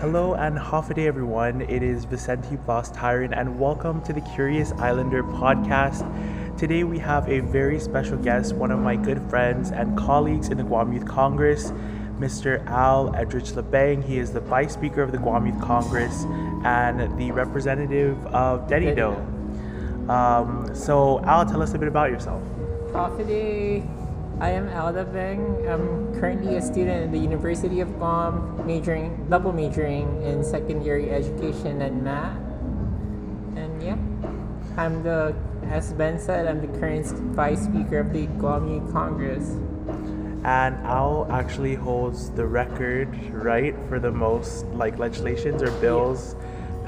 Hello and half a day, everyone. It is Vicente Blas Taijeron, and welcome to the Curious Islander podcast. Today, we have a very special guest, one of my good friends and colleagues in the Guam Youth Congress, Mr. Al Edrich Labang. He is the Vice Speaker of the Guam Youth Congress and the representative of Dededo. Um, so, Al, tell us a bit about yourself. Today, I am Al Labang. I'm currently a student at the University of Guam, majoring, double majoring in secondary education and math. And yeah, I'm the, as Ben said, I'm the current vice speaker of the Guam Youth Congress. And Al actually holds the record, right, for the most like legislations or bills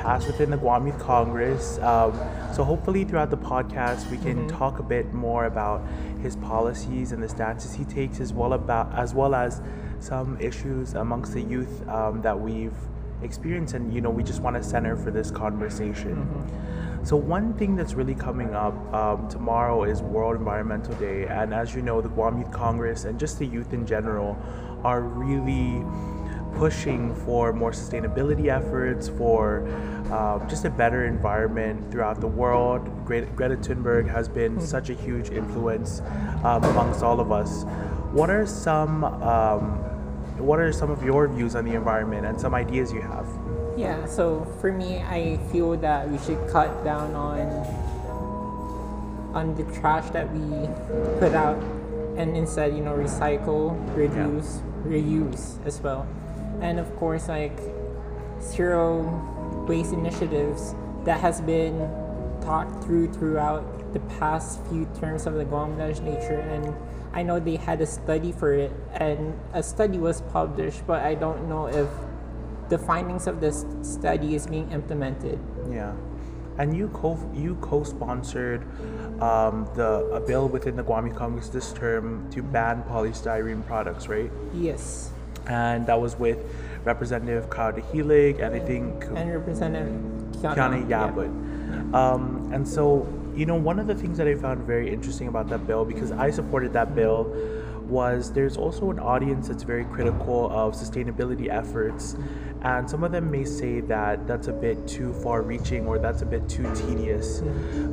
passed within the Guam Youth Congress. Um, so hopefully throughout the podcast we can Mhm. talk a bit more about his policies and the stances he takes, as well about as well as some issues amongst the youth um, that we've experienced, and you know we just want to center for this conversation. Mm-hmm. So one thing that's really coming up um, tomorrow is World Environmental Day, and as you know, the Guam Youth Congress and just the youth in general are really pushing for more sustainability efforts, for um, just a better environment throughout the world. Gre- Greta Thunberg has been such a huge influence um, amongst all of us. What are some um, what are some of your views on the environment and some ideas you have? Yeah, so for me, I feel that we should cut down on on the trash that we put out, and instead, you know, recycle, reduce, reuse as well, and of course, like zero waste initiatives that has been talked through throughout the past few terms of the Guam legislature and I know they had a study for it and a study was published but I don't know if the findings of this study is being implemented. Yeah, and you co you co-sponsored um, the a bill within the Guam Congress this term to ban polystyrene products, right? Yes. And that was with Representative Kyle DeHelig and I think And Representative Kiana, Kiana yeah. Yabut. Um, and so, you know, one of the things that I found very interesting about that bill, because I supported that bill, was there's also an audience that's very critical of sustainability efforts. And some of them may say that that's a bit too far reaching or that's a bit too tedious.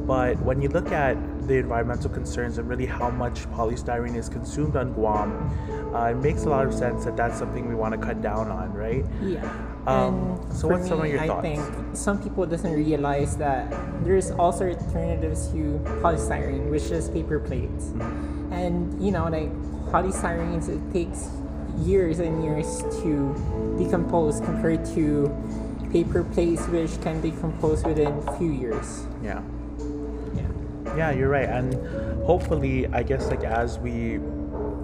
But when you look at the environmental concerns and really how much polystyrene is consumed on Guam, uh, it makes a lot of sense that that's something we want to cut down on, right? Yeah. Um, so what's some of me, your I thoughts? think some people doesn't realize that there's also alternatives to polystyrene, which is paper plates. Mm-hmm. And you know, like polystyrenes, it takes years and years to decompose compared to paper plates, which can decompose within a few years. Yeah. Yeah. Yeah, you're right. And hopefully, I guess like as we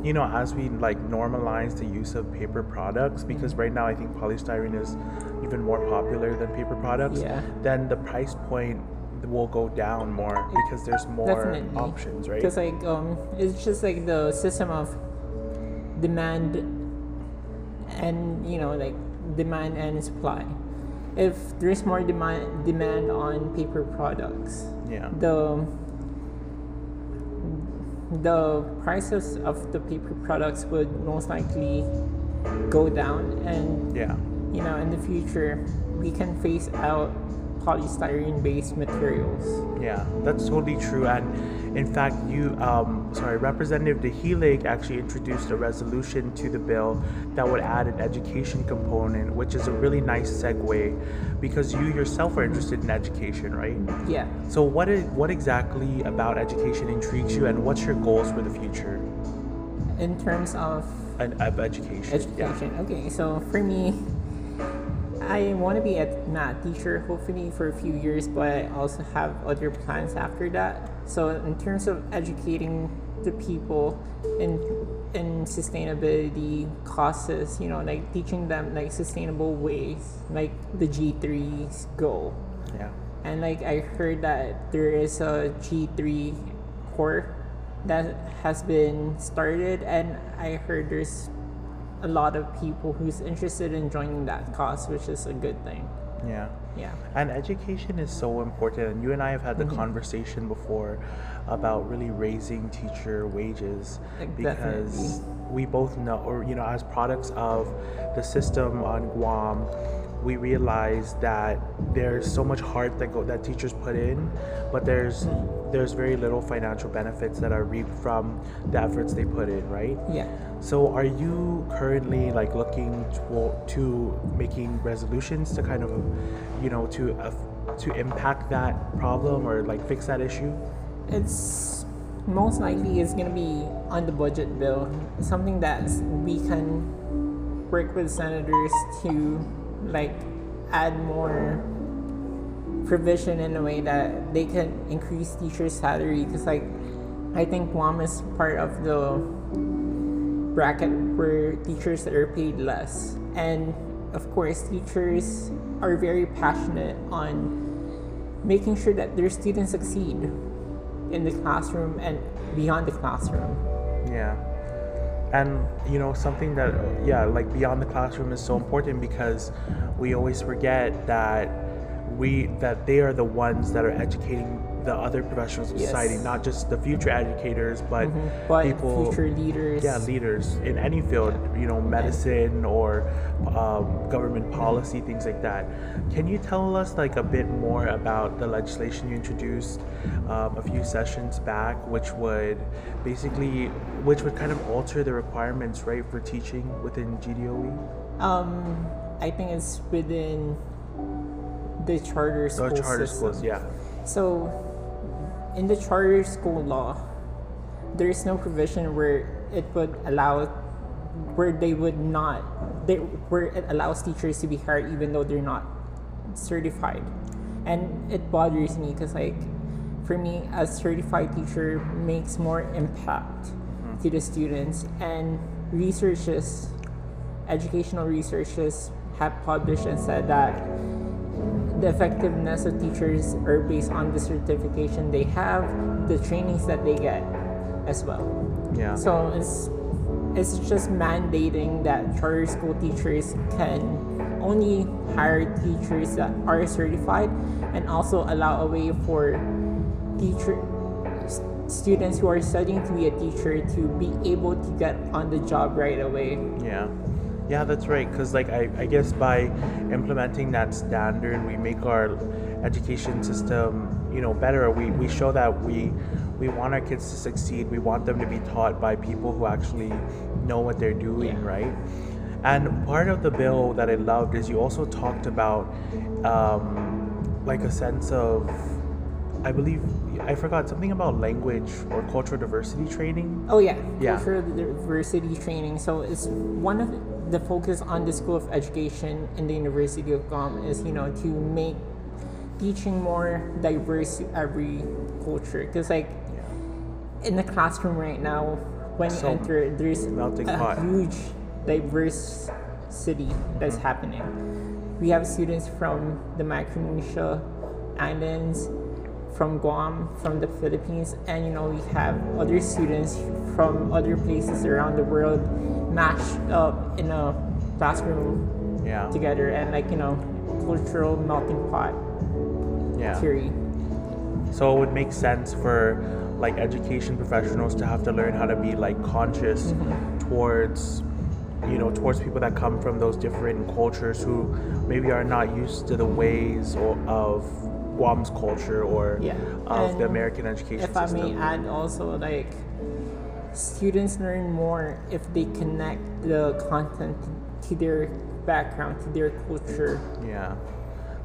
you know, as we like normalize the use of paper products because right now I think polystyrene is even more popular than paper products, Yeah. then the price point will go down more because there's more Definitely. options, right? Because like um, it's just like the system of demand and you know like demand and supply. If there's more demand demand on paper products, Yeah. the the prices of the paper products would most likely go down and Yeah. you know in the future we can phase out polystyrene based materials Yeah, that's totally true. And in fact, you, um, sorry, Representative DeHelig actually introduced a resolution to the bill that would add an education component, which is a really nice segue because you yourself are interested in education, right? yeah So, what is what exactly about education intrigues you, and what's your goals for the future in terms of of of education? education. Okay, so for me, I want to be a math teacher hopefully for a few years, but I also have other plans after that. So in terms of educating the people in in sustainability causes, you know, like teaching them like sustainable ways, like the G3's goal. Yeah. And like I heard that there is a G3 core that has been started and I heard there's a lot of people who's interested in joining that cause, which is a good thing. Yeah. Yeah. And education is so important. And you and I have had the mm-hmm. conversation before about really raising teacher wages Like, because definitely. we both know, or, you know, as products of the system on Guam, we realized that there's so much heart that go that teachers put in, but there's there's very little financial benefits that are reaped from the efforts they put in, right? Yeah. So are you currently like looking to, to making resolutions to kind of, you know, to uh, to impact that problem or like fix that issue? It's most likely it's gonna be on the budget bill, something that we can work with senators to like add more provision in a way that they can increase teachers' salary. Because like I think Guam is part of the bracket where teachers are paid less. And of course teachers are very passionate on making sure that their students succeed in the classroom and beyond the classroom. Yeah. And you know something that yeah, like beyond the classroom is so important because we always forget that we that they are the ones that are educating the other professionals of Yes. society, not just the future educators, but but people future leaders. Yeah leaders in any field you know medicine or um, government policy things like that. Can you tell us like a bit more about the legislation you introduced um, a few sessions back which would basically which would kind of alter the requirements right for teaching within gdoe um i think it's within the charter school or charter system. schools yeah. So, in the charter school law, there is no provision where it would allow, where they would not, they, where it allows teachers to be hired even though they're not certified, and it bothers me because like, for me, a certified teacher makes more impact hmm. to the students, and researches, educational researches have published and said that the effectiveness of teachers are based on the certification they have, the trainings that they get as well. yeah So it's it's just mandating that charter school teachers can only hire teachers that are certified and also allow a way for teacher students who are studying to be a teacher to be able to get on the job right away. Yeah. Yeah, that's right. Because, like, I, I guess by implementing that standard, we make our education system, you know, better. We, we show that we we want our kids to succeed. We want them to be taught by people who actually know what they're doing, Yeah. right? And part of the bill that I loved is you also talked about, um, like, a sense of, I believe, I forgot something about language or cultural diversity training. Oh yeah, Yeah. cultural diversity training. So it's one of the focus on the School of Education in the University of Guam is you know to make teaching more diverse to every culture. Because like in the classroom right now, when So, you enter, there's a pot. huge diverse city that's happening. We have students from the Micronesia Islands, from Guam, from the Philippines, and you know we have other students from other places around the world mashed up in a classroom Yeah. together and like you know cultural melting pot Yeah. theory. So it would make sense for like education professionals to have to learn how to be like conscious mm-hmm. towards you know towards people that come from those different cultures who maybe are not used to the ways or, of Guam's culture or Yeah. Uh, of the American education If I may add also like students learn more if they connect the content to their background, to their culture. Yeah,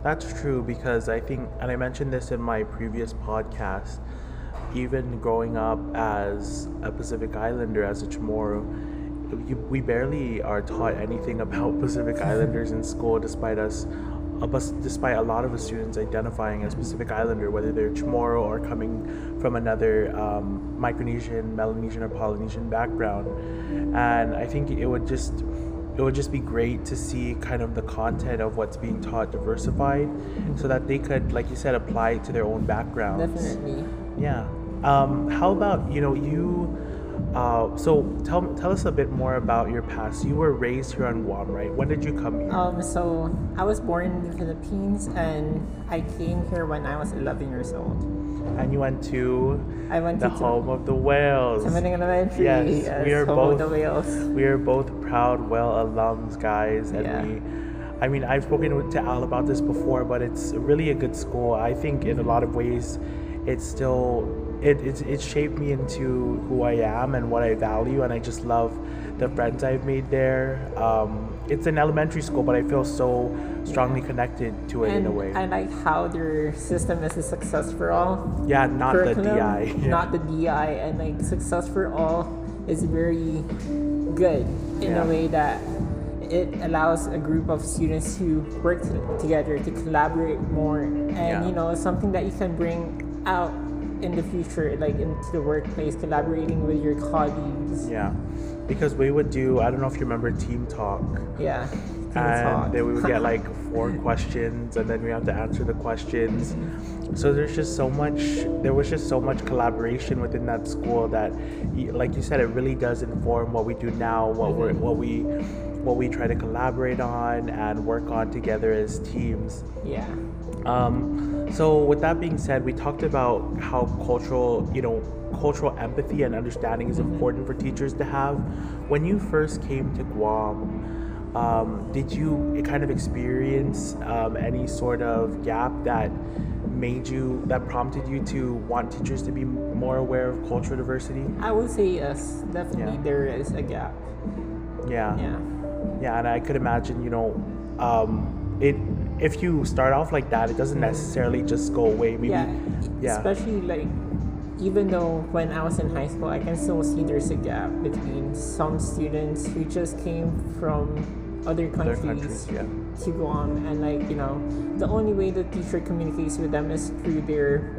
that's true because I think, and I mentioned this in my previous podcast, even growing up as a Pacific Islander, as a Chamorro, we barely are taught anything about Pacific Islanders in school, despite us. Bus- Despite a lot of the students identifying as Pacific Islander, whether they're Chamorro or coming from another um, Micronesian, Melanesian, or Polynesian background, and I think it would just it would just be great to see kind of the content of what's being taught diversified so that they could like you said apply it to their own backgrounds. Definitely. yeah. Um, how about you know you uh, so tell, tell us a bit more about your past you were raised here on guam right when did you come here Um, so I was born in the Philippines and I came here when I was 11 years old. and you went to I went the to home of the whales Elementary. Yes, we are home both- of the whales. we are both proud well alums guys and Yeah. we I mean, I've spoken to Al about this before, but it's really a good school. I think in a lot of ways, it's still it, it, it shaped me into who I am and what I value, and I just love the friends I've made there. Um, it's an elementary school, but I feel so strongly connected to it and in a way. I like how their system is a success for all. yeah, not the DI. Yeah. Not the DI, and like success for all is very good in Yeah. a way that it allows a group of students to work t- together to collaborate more, and Yeah. you know something that you can bring out in the future, like into the workplace, collaborating with your colleagues. yeah, because we would do. I don't know if you remember Team Talk. Yeah. Team and talk. then we would get like four questions and then we have to answer the questions so there's just so much there was just so much collaboration within that school that like you said it really does inform what we do now what we're what we what we try to collaborate on and work on together as teams yeah. um, so with that being said, we talked about how cultural, you know, cultural empathy and understanding is important for teachers to have. When you first came to Guam, um, did you kind of experience um, any sort of gap that made you that prompted you to want teachers to be more aware of cultural diversity? I would say yes. Definitely, Yeah. there is a gap. Yeah. Yeah. Yeah, and I could imagine, you know, um, it if you start off like that, it doesn't necessarily just go away. Maybe, yeah, yeah. especially like even though when I was in high school, I can still see there's a gap between some students who just came from other Other countries, countries, yeah. To Guam, and like you know, the only way the teacher communicates with them is through their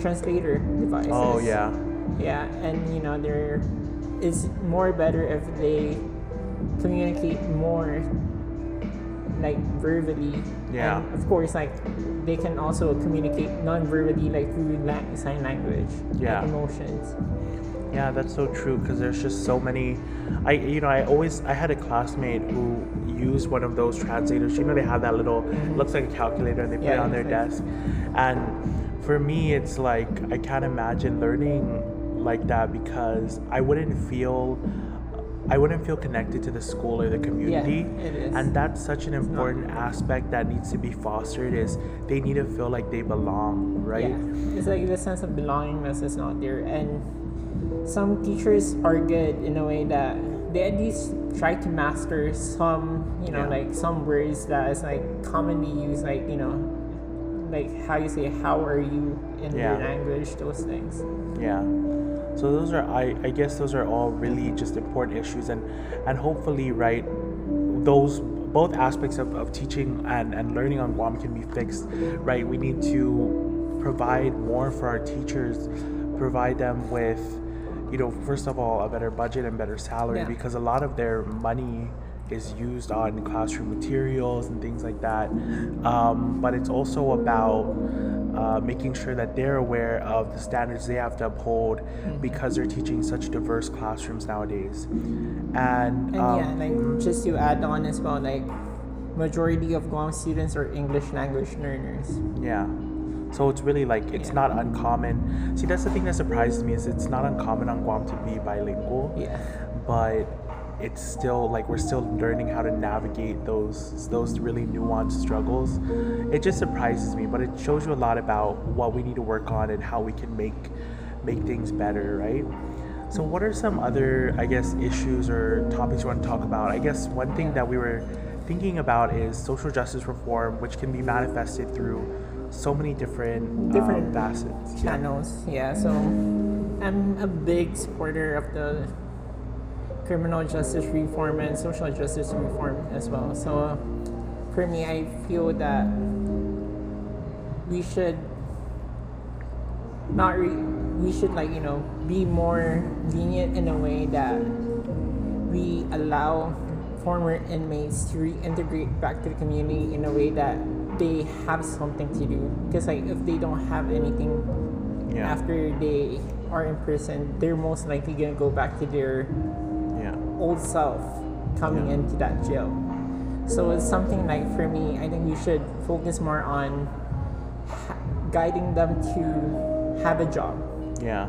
translator devices. Oh yeah. Yeah, and you know, there is more better if they communicate more like verbally. Yeah. And of course, like they can also communicate non-verbally, like through la- sign language, Yeah. like emotions. Yeah, that's so true because there's just so many. I you know I always I had a classmate who used one of those translators. You know they have that little looks like a calculator and they put it on their desk. And for me, it's like I can't imagine learning like that because I wouldn't feel. I wouldn't feel connected to the school or the community, it is. and that's such an important aspect that needs to be fostered. Is they need to feel like they belong, right? Yeah, it's like the sense of belongingness is not there, and some teachers are good in a way that they at least try to master some, you know, Yeah. like some words that is like commonly used, like you know, like how you say "how are you" in Yeah. your language, those things. Yeah. So those are I, I guess those are all really just important issues and and hopefully right those both aspects of, of teaching and, and learning on Guam can be fixed, right? We need to provide more for our teachers, provide them with, you know, first of all, a better budget and better salary Yeah. because a lot of their money is used on classroom materials and things like that. Um, but it's also about uh, making sure that they're aware of the standards they have to uphold Mm-hmm. because they're teaching such diverse classrooms nowadays. And, And um, yeah, like just to add on as well, like majority of Guam students are English language learners. Yeah. So it's really like it's Yeah. not uncommon. See, that's the thing that surprises me is it's not uncommon on Guam to be bilingual, Yeah. but it's still like we're still learning how to navigate those those really nuanced struggles. It just surprises me, but it shows you a lot about what we need to work on and how we can make make things better, right? So what are some other I guess issues or topics you want to talk about? I guess one thing that we were thinking about is social justice reform, which can be manifested through so many different, Different um, facets. Yeah. channels. Yeah, so I'm a big supporter of the criminal justice reform and social justice reform as well. So uh, for me, I feel that we should not re- we should like you know be more lenient in a way that we allow former inmates to reintegrate back to the community in a way that they have something to do because like if they don't have anything Yeah. after they are in prison they're most likely gonna go back to their Yeah. old self coming Yeah. into that jail so it's something like for me i think we should focus more on ha- guiding them to have a job Yeah.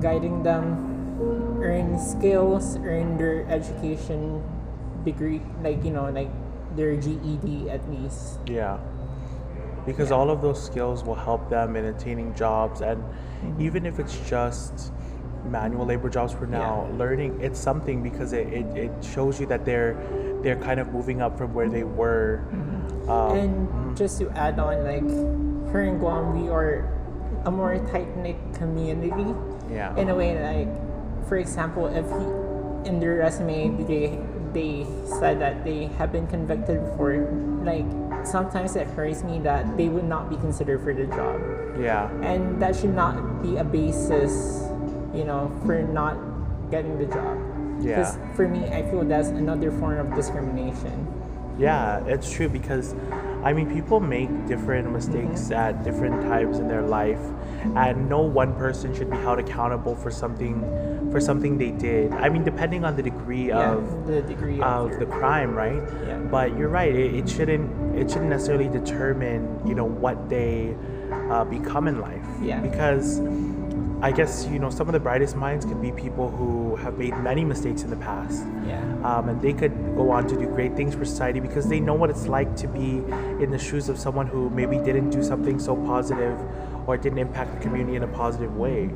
guiding them earn skills, earn their education degree, like you know, like their GED at least. Yeah. Because Yeah. all of those skills will help them in attaining jobs and Mm-hmm. even if it's just manual labor jobs for now, Yeah. learning it's something because it, it, it shows you that they're they're kind of moving up from where they were. Um, Mm-hmm. and just to add on, like here in Guam, we are a more tight knit community. yeah. In a way, like for example, if he, in their resume they they said that they have been convicted before, like sometimes it hurts me that they would not be considered for the job, yeah. and that should not be a basis, you know, for not getting the job. Yeah. Because for me, I feel that's another form of discrimination. Yeah, it's true because I mean people make different mistakes mm-hmm. at different times in their life and no one person should be held accountable for something for something they did. I mean depending on the degree Yeah, of the degree of, of the crime, right? Yeah. But you're right. It, it shouldn't. It shouldn't necessarily determine, you know, what they uh, become in life. Yeah. Because I guess you know some of the brightest minds could be people who have made many mistakes in the past. yeah. Um, and they could go on to do great things for society because they know what it's like to be in the shoes of someone who maybe didn't do something so positive or didn't impact the community in a positive way.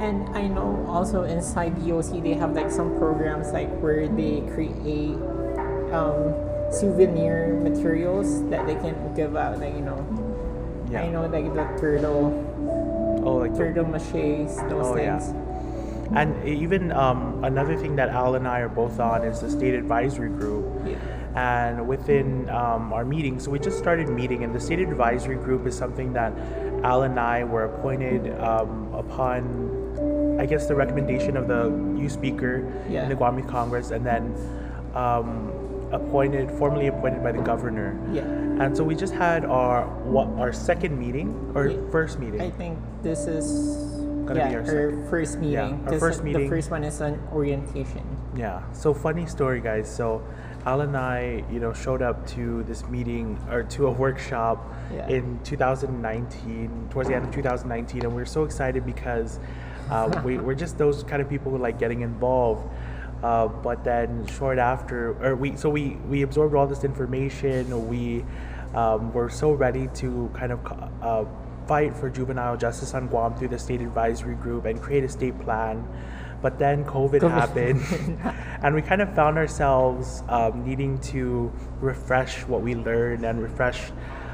And I know also inside DOC they have like some programs like where they create um, souvenir materials that they can give out. Like you know, Yeah. I know like the turtle, Oh, like the turtle maches, those Oh, yeah. things. And even um, another thing that Al and I are both on is the state advisory group. Yeah. And within um, our meeting, so we just started meeting, and the state advisory group is something that Al and I were appointed um, upon, I guess, the recommendation of the youth speaker Yeah. in the Guam Congress, and then um, appointed, formally appointed by the governor. Yeah. And so we just had our what our second meeting or Yeah. first meeting. I think this is Gonna yeah, be our our first meeting. Yeah, our first The meeting. first one is an orientation. Yeah. So funny story, guys. So Al and I, you know, showed up to this meeting or to a workshop Yeah. in 2019, towards the end of 2019, and we are so excited because uh, we, we're just those kind of people who like getting involved. Uh, but then short after, or we, so we we absorbed all this information. We um, were so ready to kind of uh, fight for juvenile justice on Guam through the state advisory group and create a state plan. But then COVID, COVID. happened, and we kind of found ourselves um, needing to refresh what we learned and refresh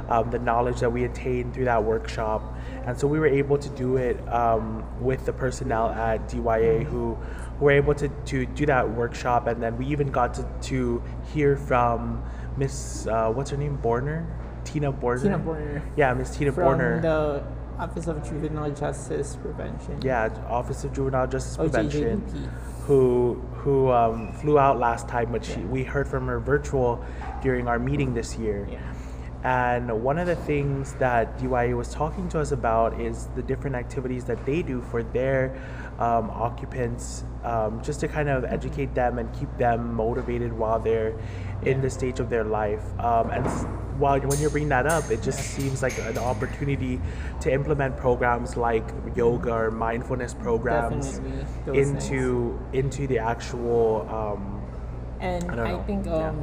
um, the knowledge that we attained through that workshop. And so we were able to do it um, with the personnel at DYA who were able to, to do that workshop. And then we even got to, to hear from Miss, uh, what's her name, Borner? Tina Borner? Tina Borner. Yeah, Miss Tina From Borner. the Office of Juvenile Justice Prevention. yeah, Office of Juvenile Justice Prevention, OJJP. who who um, flew out last time, but she, we heard from her virtual during our meeting this year. Yeah. And one of the things that DYA was talking to us about is the different activities that they do for their um, occupants, um, just to kind of educate them and keep them motivated while they're in the stage of their life. Um, and while when you're bringing that up, it just seems like an opportunity to implement programs like yoga or mindfulness programs Definitely, those into into the actual. Um, And I I, think Yeah.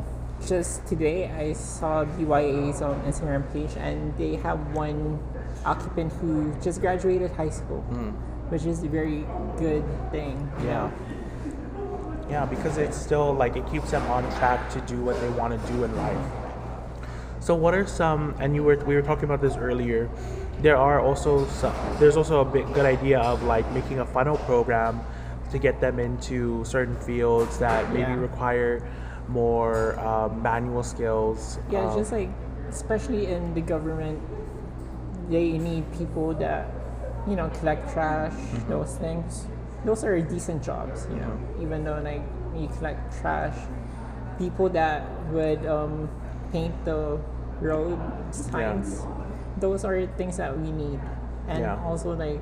Just today I saw DYA's um, Instagram page and they have one occupant who just graduated high school, which is a very good thing. Yeah. Yeah, because it's still like it keeps them on track to do what they want to do in life. So what are some and you were we were talking about this earlier. There are also some, there's also a big good idea of like making a funnel program to get them into certain fields that maybe Yeah. require more um, manual skills. Yeah, um, just like especially in the government, they need people that you know collect trash, Mm-hmm. those things. Those are decent jobs, you know. Even though like you collect trash, people that would um, paint the road signs, those are things that we need. And Yeah. also like,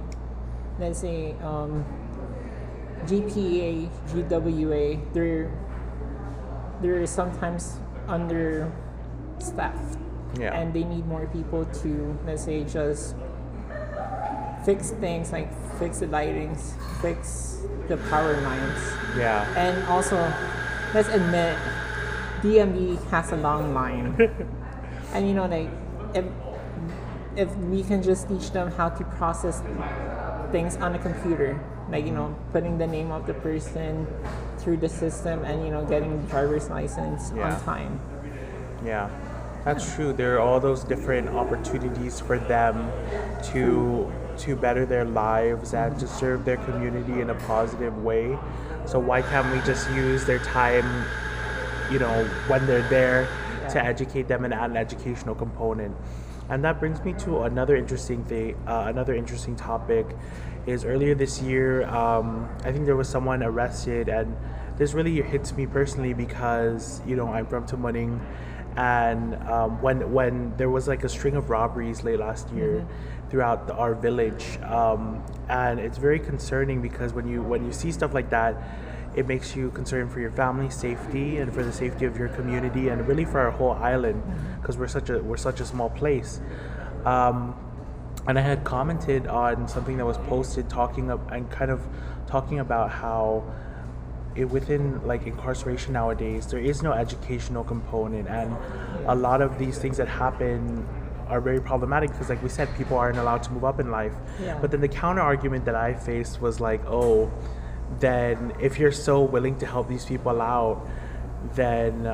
let's say um, GPA, GWA, they're they're sometimes understaffed yeah. and they need more people to let's say just fix things like fix the lightings fix the power lines yeah. and also let's admit DMV has a long line, and you know, like if if we can just teach them how to process things on a computer, like you know, putting the name of the person through the system, and you know, getting driver's license Yeah. on time. Yeah, that's true. There are all those different opportunities for them to to better their lives and to serve their community in a positive way. So why can't we just use their time, you know, when they're there to educate them and add an educational component? And that brings me to another interesting thing. Uh, another interesting topic is earlier this year. Um, I think there was someone arrested, and this really hits me personally because you know I'm from Tamuning, and um, when when there was like a string of robberies late last year throughout the, our village, um, and it's very concerning because when you when you see stuff like that, it makes you concerned for your family's safety and for the safety of your community and really for our whole island because we're such a we're such a small place. Um, and I had commented on something that was posted talking of, and kind of talking about how it, within like incarceration nowadays there is no educational component. And a lot of these things that happen are very problematic because like we said people aren't allowed to move up in life. Yeah. but then the counter argument that i faced was like oh then if you're so willing to help these people out then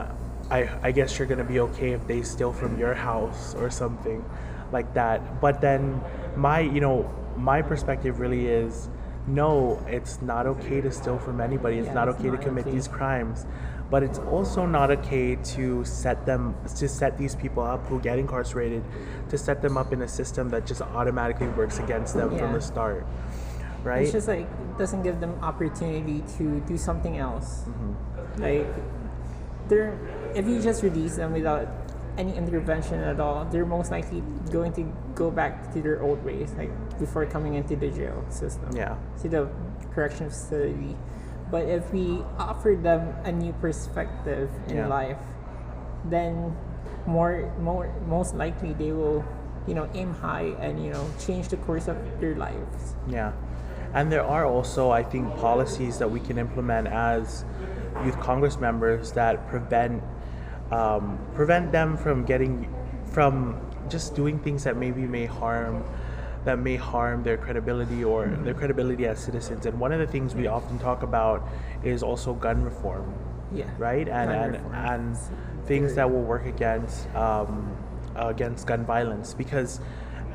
i i guess you're gonna be okay if they steal from your house or something like that but then my you know my perspective really is no it's not okay to steal from anybody it's Yeah, not it's okay to commit okay. these crimes but it's also not okay to set them to set these people up who get incarcerated to set them up in a system that just automatically works against them from the start right It's just like doesn't give them opportunity to do something else. Mm-hmm. Like they're if you just release them without any intervention at all, they're most likely going to go back to their old ways, like before coming into the jail system. yeah To the correction facility. But if we offer them a new perspective in Yeah. life, then more more most likely they will, you know, aim high and you know change the course of their lives. Yeah. And there are also, I think, policies that we can implement as youth Congress members that prevent um, prevent them from getting from just doing things that maybe may harm that may harm their credibility or their credibility as citizens. And one of the things we often talk about is also gun reform, Yeah. right? And Gun and, reform. and things that will work against um, against gun violence because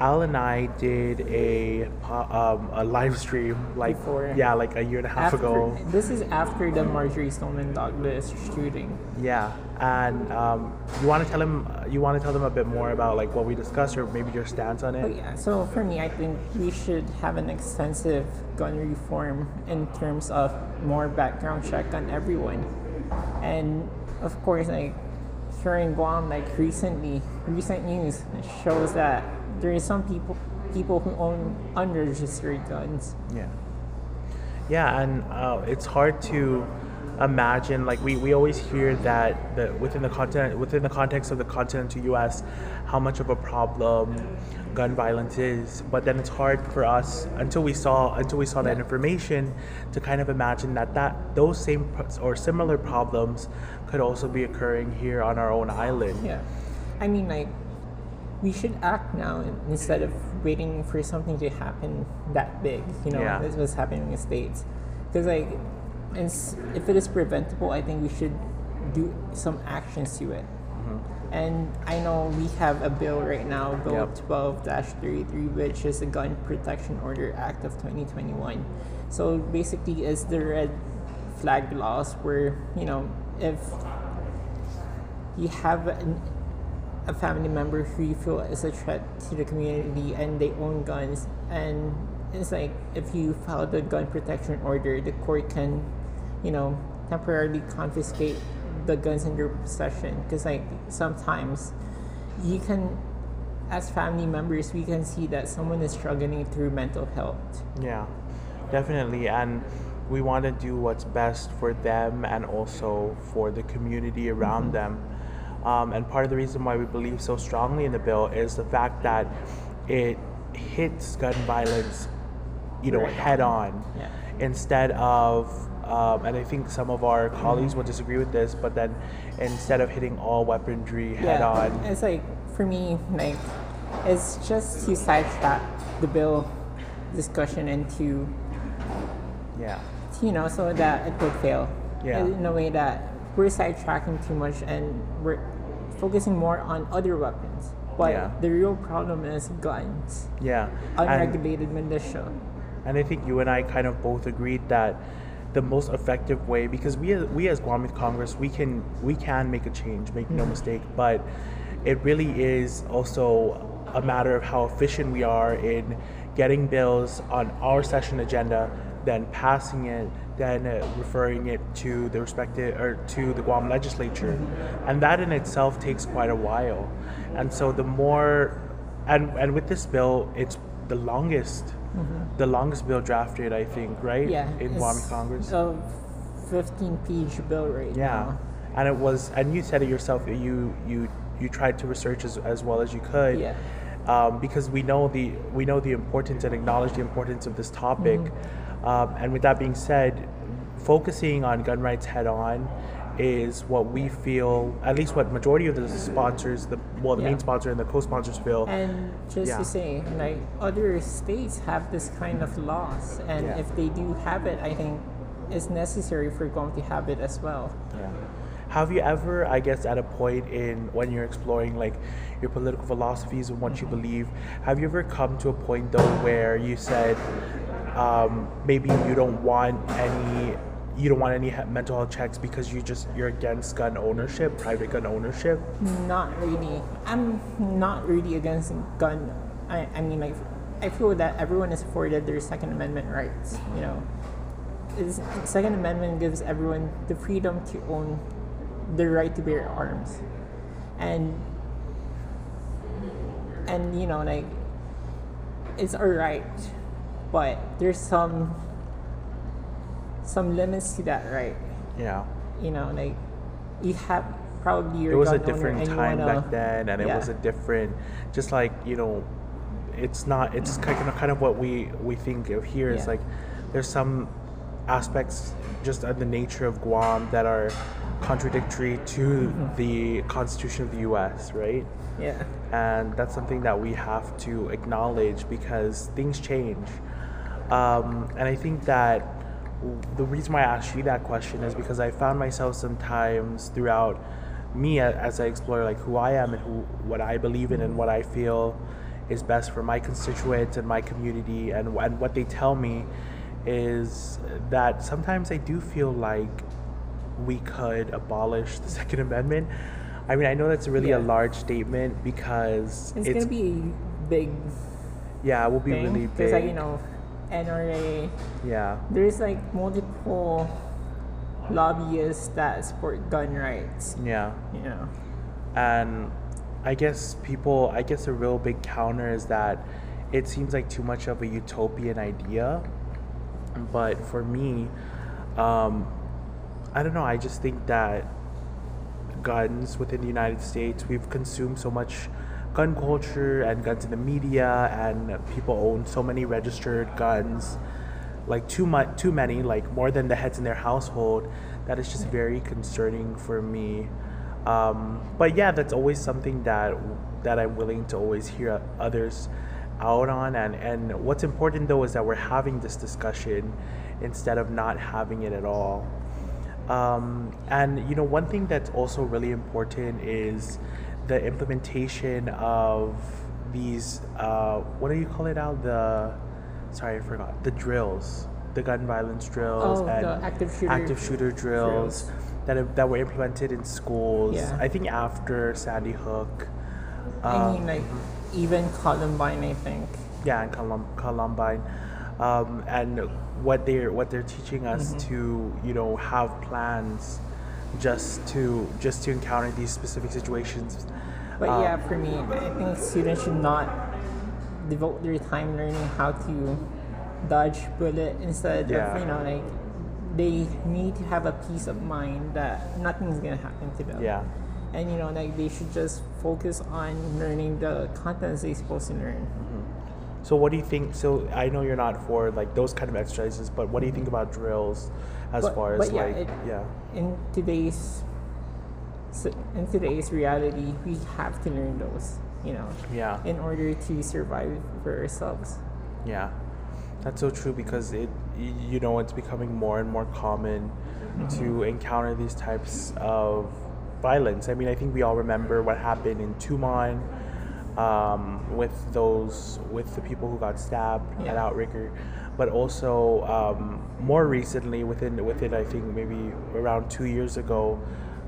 Al and I did a um, a live stream like Before. yeah like a year and a half After, ago This is after the Marjory Stoneman Douglas shooting. yeah and um, you want to tell him you want to tell them a bit more about like what we discussed or maybe your stance on it. Oh yeah. So for me, I think we should have an extensive gun reform in terms of more background check on everyone, and of course, like here in Guam, like recently, recent news shows that there is some people people who own unregistered guns. Yeah. Yeah, and uh, it's hard to imagine. Like we, we always hear that the, within the content within the context of the continental U.S., how much of a problem gun violence is. But then it's hard for us until we saw until we saw that information to kind of imagine that that those same or similar problems could also be occurring here on our own island. Yeah, I mean, like we should act now instead of waiting for something to happen that big. You know, Yeah. that's what's happening in the states. Because like, if it is preventable, I think we should do some actions to it. Mm-hmm. And I know we have a bill right now, Bill Yep. 12 33, which is the Gun Protection Order Act of 2021. So basically, it's the red flag laws where, you know, if you have an, a family member who you feel is a threat to the community and they own guns and it's like if you file the gun protection order the court can you know temporarily confiscate the guns in your possession because like sometimes you can as family members we can see that someone is struggling through mental health Yeah, definitely. And we want to do what's best for them and also for the community around mm-hmm. them. Um, and part of the reason why we believe so strongly in the bill is the fact that it hits gun violence, you know, Right head on Yeah. instead of um, and I think some of our colleagues will disagree with this, but then instead of hitting all weaponry head yeah, on, It's like for me, like it's just to that the bill discussion into yeah, you know so that it would fail. Yeah. In a way that we're sidetracking too much and we're focusing more on other weapons. But Yeah. the real problem is guns, yeah, and, unregulated militia. and I think you and I kind of both agreed that the most effective way, because we as, we as Guam Congress, we can we can make a change, make no mm-hmm. mistake, but it really is also a matter of how efficient we are in getting bills on our session agenda, then passing it, then uh, referring it to the respective or to the Guam legislature, and that in itself takes quite a while. And so the more, and and with this bill, it's the longest, the longest bill drafted, I think, right? Yeah. in Guam Congress. A 15 page bill right Yeah, now. and it was, and you said it yourself. You you you tried to research as, as well as you could. Yeah. Um, because we know the we know the importance and acknowledge the importance of this topic. Mm-hmm. Um, and with that being said, focusing on gun rights head on is what we feel, at least what majority of the sponsors, the well, the Yeah. main sponsor and the co-sponsors feel. And just Yeah. to say, like other states have this kind of laws, and Yeah. if they do have it, I think it's necessary for Guam to have it as well. Yeah. Have you ever, I guess, at a point in when you're exploring like your political philosophies and what you believe, have you ever come to a point though where you said um, maybe you don't want any, you don't want any mental health checks because you just you're against gun ownership, private gun ownership? Not really. I'm not really against gun. I, I mean, like, I feel that everyone is afforded their Second Amendment rights. You know, it's, Second Amendment gives everyone the freedom to own the right to bear arms, and and you know, like, it's a right, but there's some some limits to that right. Yeah. You know, like, you have probably your It was a different time wanna- back then, and it yeah. was a different, just like you know, it's not. It's kind of kind of what we we think of here. Yeah. like there's some aspects just of the nature of Guam that are contradictory to Mm-hmm. the Constitution of the U.S. Right, Yeah. and that's something that we have to acknowledge because things change. Um, and I think that the reason why I asked you that question is because I found myself sometimes throughout me as I explore like who I am and who what I believe in and what I feel is best for my constituents and my community and, and what they tell me is that sometimes I do feel like we could abolish the Second Amendment. I mean, I know that's really a large statement because It's, it's, gonna be big yeah, it will be thing really because big. like you know, NRA. yeah, There's like multiple lobbyists that support gun rights. yeah. You know. and I guess people, I guess a real big counter is that it seems like too much of a utopian idea. But for me, um, I don't know. I just think that guns within the United States, we've consumed so much gun culture and guns in the media, and people own so many registered guns, like too much, too many, like more than the heads in their household. That is just very concerning for me. Um, but yeah, that's always something that that I'm willing to always hear others out on. And and what's important though is that we're having this discussion instead of not having it at all. Um, and you know, one thing that's also really important is the implementation of these. Uh, what do you call it now? The sorry, I forgot. The drills, the gun violence drills, Oh, and the active shooter active shooter drills, that have, that were implemented in schools. Yeah. I think after Sandy Hook. I Um, mean, like even Columbine, I think. yeah, and Colum- Columbine, um, and what they're what they're teaching us Mm-hmm. to you know have plans just to just to encounter these specific situations. But Um, yeah, for me, I think students should not devote their time learning how to dodge bullet instead Yeah. of you know like they need to have a peace of mind that nothing's gonna happen to them. Yeah. And you know like they should just focus on learning the contents they're supposed to learn. So what do you think? So I know you're not for like those kind of exercises, but what do you think about drills, as But- far as yeah, like it- yeah, in today's in today's reality, we have to learn those, you know, yeah, in order to survive for ourselves. yeah, that's so true because it you know it's becoming more and more common mm-hmm. to encounter these types of violence. I mean, I think we all remember what happened in Tuman um, with those with the people who got stabbed at Outrigger, but also um, more recently, within within I think maybe around two years ago,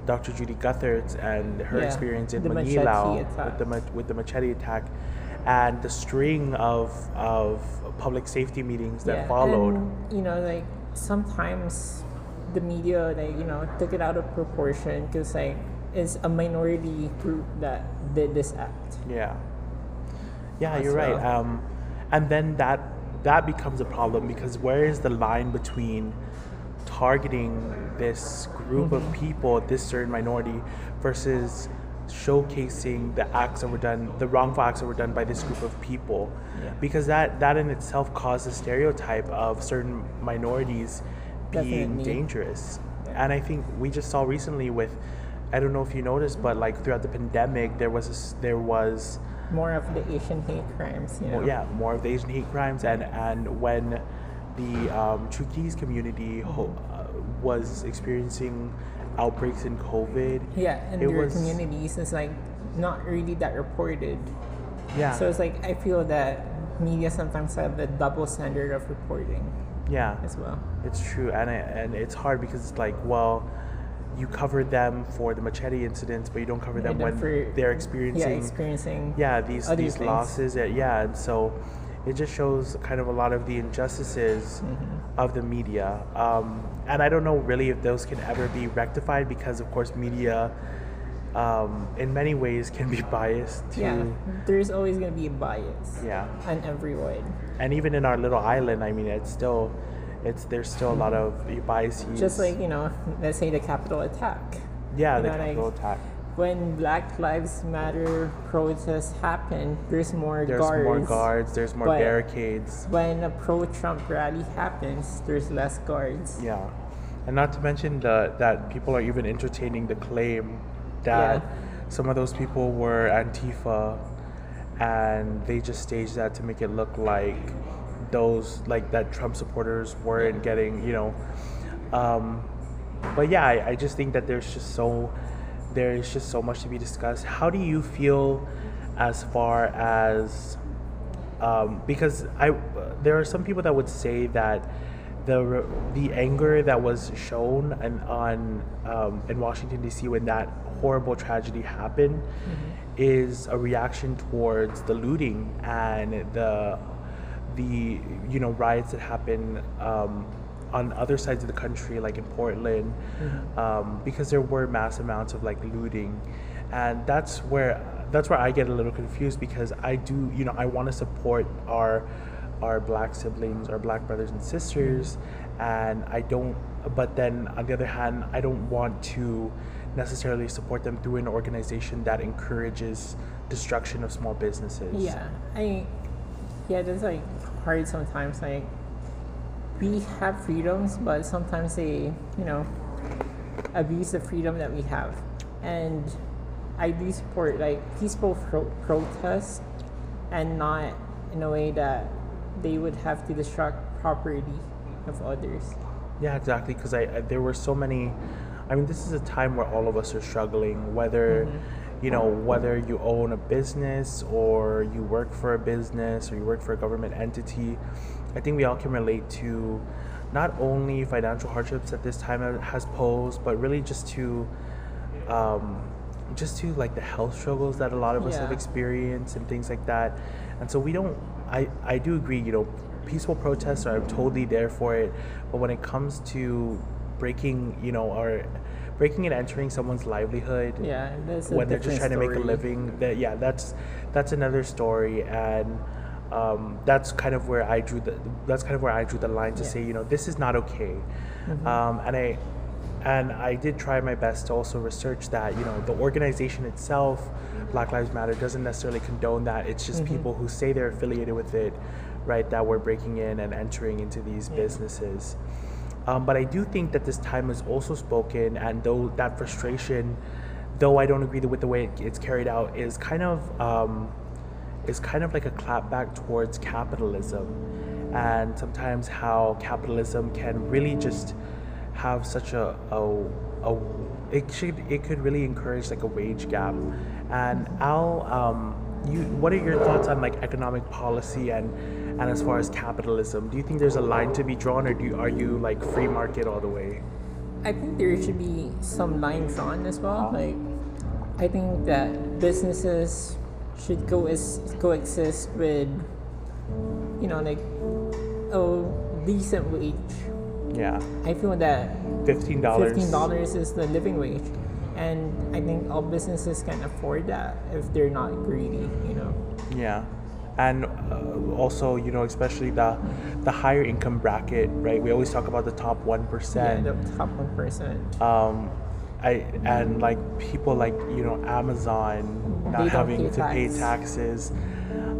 Dr. Judy Guthertz and her Yeah, experience in the Manila with the with the machete attack, and the string of of public safety meetings that followed. And, you know, like sometimes the media, like you know, took it out of proportion because like it's a minority group that did this act. Yeah. Yeah, you're right. Um, and then that that becomes a problem because where is the line between targeting this group of Mm-hmm. people, this certain minority, versus showcasing the acts that were done, the wrongful acts that were done by this group of people, Yeah. because that that in itself causes a stereotype of certain minorities being Definitely. dangerous. Yeah. And I think we just saw recently with, I don't know if you noticed, but like throughout the pandemic, there was a there was More of the Asian hate crimes, you know. well, yeah, more of the Asian hate crimes, and and when the um, Chuukese community ho- uh, was experiencing outbreaks in COVID, Yeah, and It their was- communities is like not really that reported. yeah, So it's like I feel that media sometimes have the double standard of reporting yeah, as well. it's true, and it, and it's hard because it's like, well, you covered them for the machete incidents, but you don't cover them when for- they're experiencing Yeah, experiencing yeah these these things. losses yeah, and so it just shows kind of a lot of the injustices Mm-hmm. of the media um, and i don't know really if those can ever be rectified because of course media um, in many ways can be biased to Yeah, there's always gonna be a bias yeah on everyone. and even in our little island i mean it's still it's there's still a lot of biases Just like you know, let's say the Capitol attack. yeah you the know, like, capital attack When Black Lives Matter protests happen, there's more there's guards. more guards there's more barricades When a pro-Trump rally happens, there's less guards. Yeah, and not to mention the that people are even entertaining the claim that Yeah. some of those people were Antifa, and they just staged that to make it look like those like that Trump supporters weren't getting you know. Um, but yeah, I, I just think that there's just so there's just so much to be discussed. How do you feel as far as um, because I there are some people that would say that the the anger that was shown and on um, in Washington D.C. when that horrible tragedy happened is a reaction towards the looting and the the you know riots that happen um, on other sides of the country like in Portland um, because there were mass amounts of like looting. And that's where that's where I get a little confused because I do you know I want to support our our black siblings our black brothers and sisters and I don't but then on the other hand I don't want to necessarily support them through an organization that encourages destruction of small businesses. Yeah, I yeah, that's like hard sometimes. Like we have freedoms, but sometimes they, you know, abuse the freedom that we have. And I do support like peaceful pro- protest, and not in a way that they would have to destruct property of others. Yeah, exactly. Because I, I there were so many. I mean, this is a time where all of us are struggling. Whether mm-hmm. You know whether you own a business or you work for a business or you work for a government entity, I think we all can relate to not only financial hardships that this time has posed, but really just to um, just to like the health struggles that a lot of us have Yeah. experienced and things like that. And so we don't. I I do agree. You know, peaceful protests are I'm totally there for it. But when it comes to breaking, you know, or breaking and entering someone's livelihood, Yeah, that's when they're just trying different to make a living, that yeah, that's that's another story, and um, that's kind of where I drew the that's kind of where I drew the line to Yeah. say, you know, this is not okay, Mm-hmm. um, and I and I did try my best to also research that, you know, the organization itself Black Lives Matter doesn't necessarily condone that. It's just Mm-hmm. people who say they're affiliated with it, right, that were breaking in and entering into these Yeah. businesses. Um, but I do think that this time is also spoken, and though that frustration, though I don't agree with the way it's carried out, is kind of um, is kind of like a clapback towards capitalism, and sometimes how capitalism can really just have such a, a, a it should it could really encourage like a wage gap. And Al, um, you what are your thoughts on like economic policy and and as far as capitalism? Do you think there's a line to be drawn, or do you, are you like free market all the way? I think there should be some line drawn as well. Uh-huh. Like, I think that businesses should go as coexist with, you know, like a decent wage. Yeah, I feel that fifteen dollars. fifteen dollars is the living wage, and I think all businesses can afford that if they're not greedy. You know. Yeah, and also you know especially the the higher income bracket, right? We always talk about the top one Yeah, the top one percent. um, I and like people like you know Amazon They not having to pay taxes.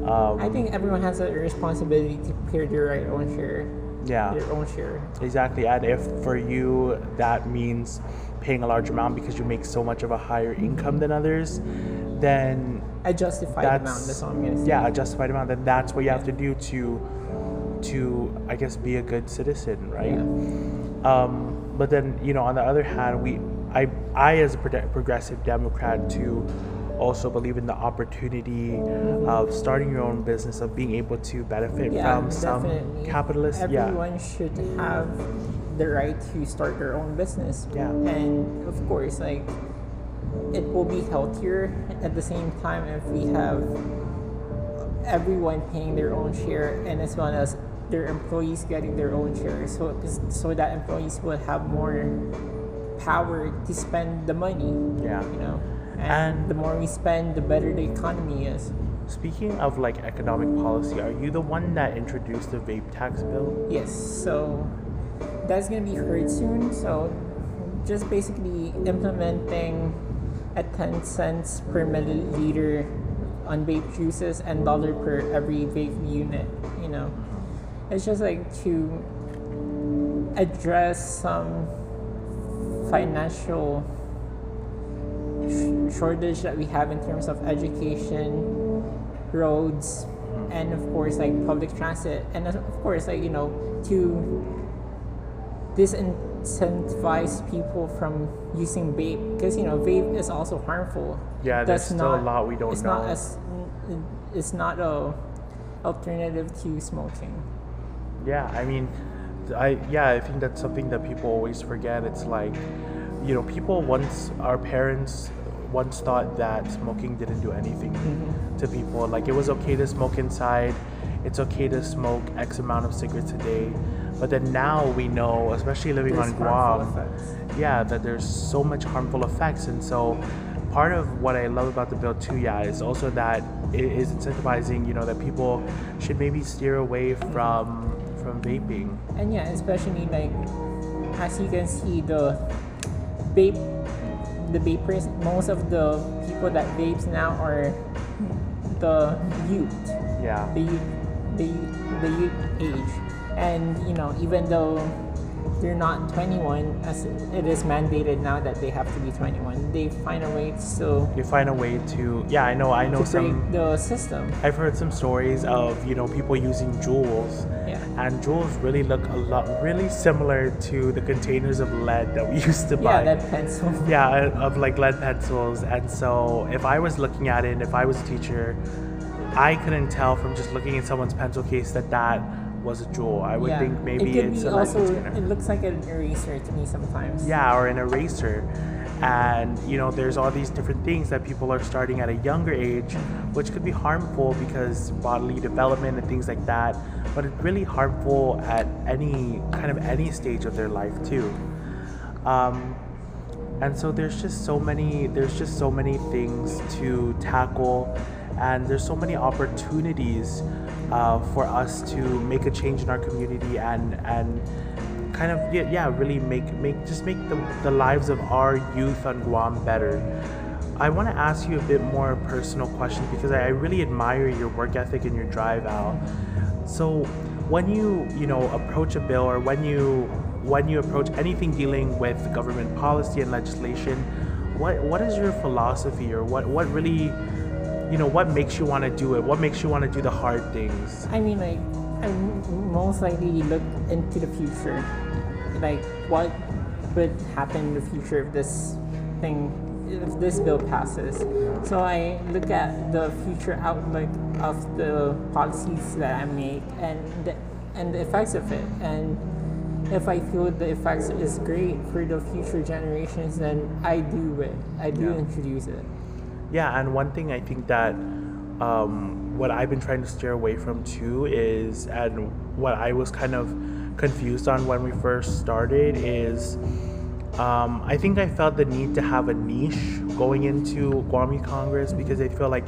Um, I think everyone has a responsibility to pay their right own share. yeah, Their own share. exactly. And if for you that means paying a large amount because you make so much of a higher income than others, then A justified that's amount. That's all I'm gonna say. yeah a justified amount. Then that's what you have to do to to I guess be a good citizen, right? Yeah. Um, but then, you know, on the other hand, we, I, I as a progressive Democrat, to also believe in the opportunity of starting your own business, of being able to benefit Yeah, from some definitely. capitalist. Yeah, Everyone should have the right to start their own business. Yeah. And of course, like it will be healthier at the same time if we have everyone paying their own share and as well as their employees getting their own share so so that employees will have more power to spend the money yeah. you know and, And- the more we spend the better the economy is Speaking of like economic policy, are you the one that introduced the vape tax bill? Yes, so that's gonna be heard soon. So just basically implementing a 10 cents per milliliter on vape juices and dollar per every vape unit, you know. It's just like to address some financial sh- shortage that we have in terms of education, roads, and of course like public transit, and of course like you know to disincentivize people from using vape because you know vape is also harmful. Yeah, there's still a lot we don't it's know. Not as, it's not a alternative to smoking. Yeah, I mean, I yeah, I think that's something that people always forget. It's like, you know, people once our parents once thought that smoking didn't do anything mm-hmm. to people. Like it was okay to smoke inside, it's okay to smoke X amount of cigarettes a day. But then now we know, especially living There's on Guam, yeah, that there's so much harmful effects, and so part of what I love about the bill too, yeah, is also that it is incentivizing, you know, that people should maybe steer away from from vaping. And yeah, especially like as you can see the vape the vapors most of the people that vapes now are the youth. Yeah, The youth the youth, the youth age. And you know, even though they're not 21 as it is mandated now that they have to be 21, they find a way to still you find a way to. Yeah, I know. I know to some. the system. I've heard some stories of you know people using jewels, Yeah. and jewels really look a lot really similar to the containers of lead that we used to buy Yeah, buy. that pencil. yeah, of like lead pencils. And so if I was looking at it, and if I was a teacher, I couldn't tell from just looking at someone's pencil case that that was a jewel. I would yeah. think maybe it it's also it looks like an eraser to me sometimes. yeah, or an eraser. And you know, there's all these different things that people are starting at a younger age, which could be harmful because bodily development and things like that. But it's really harmful at any kind of any stage of their life too. Um, and so there's just so many there's just so many things to tackle and there's so many opportunities uh, for us to make a change in our community and and kind of yeah, yeah really make make just make the, the lives of our youth on Guam better I want to ask you a bit more personal questions because I, I really admire your work ethic and your drive, Al. So, when you you know approach a bill or when you when you approach anything dealing with government policy and legislation, what what is your philosophy or what what really you know what makes you want to do it? What makes you want to do the hard things? I mean, like, I most likely look into the future, like what would happen in the future if this thing, if this bill passes. So I look at the future outlook of the policies that I make and the, and the effects of it, and if I feel the effects is great for the future generations, then I do it. I do Yeah. introduce it. Yeah, and one thing I think that um, what I've been trying to steer away from too is, and what I was kind of confused on when we first started is, um, I think I felt the need to have a niche going into Guam Youth Congress because I feel like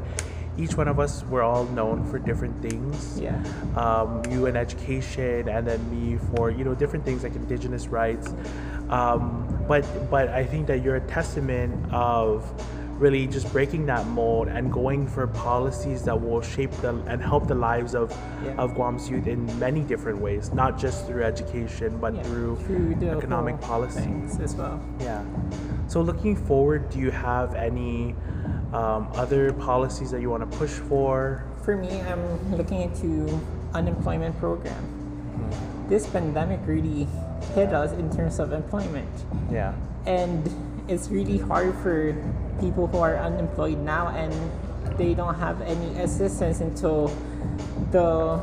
each one of us were all known for different things Yeah. um, you in education and then me for you know different things like indigenous rights um, but but i think that you're a testament of really just breaking that mold and going for policies that will shape the and help the lives of Yeah. of guam's youth in many different ways not just through education but Yeah, through, the economic policy as well. yeah so looking forward do you have any um, other policies that you want to push for For me, I'm looking into unemployment program. This pandemic really hit us in terms of employment, yeah and it's really hard for people who are unemployed now and they don't have any assistance until the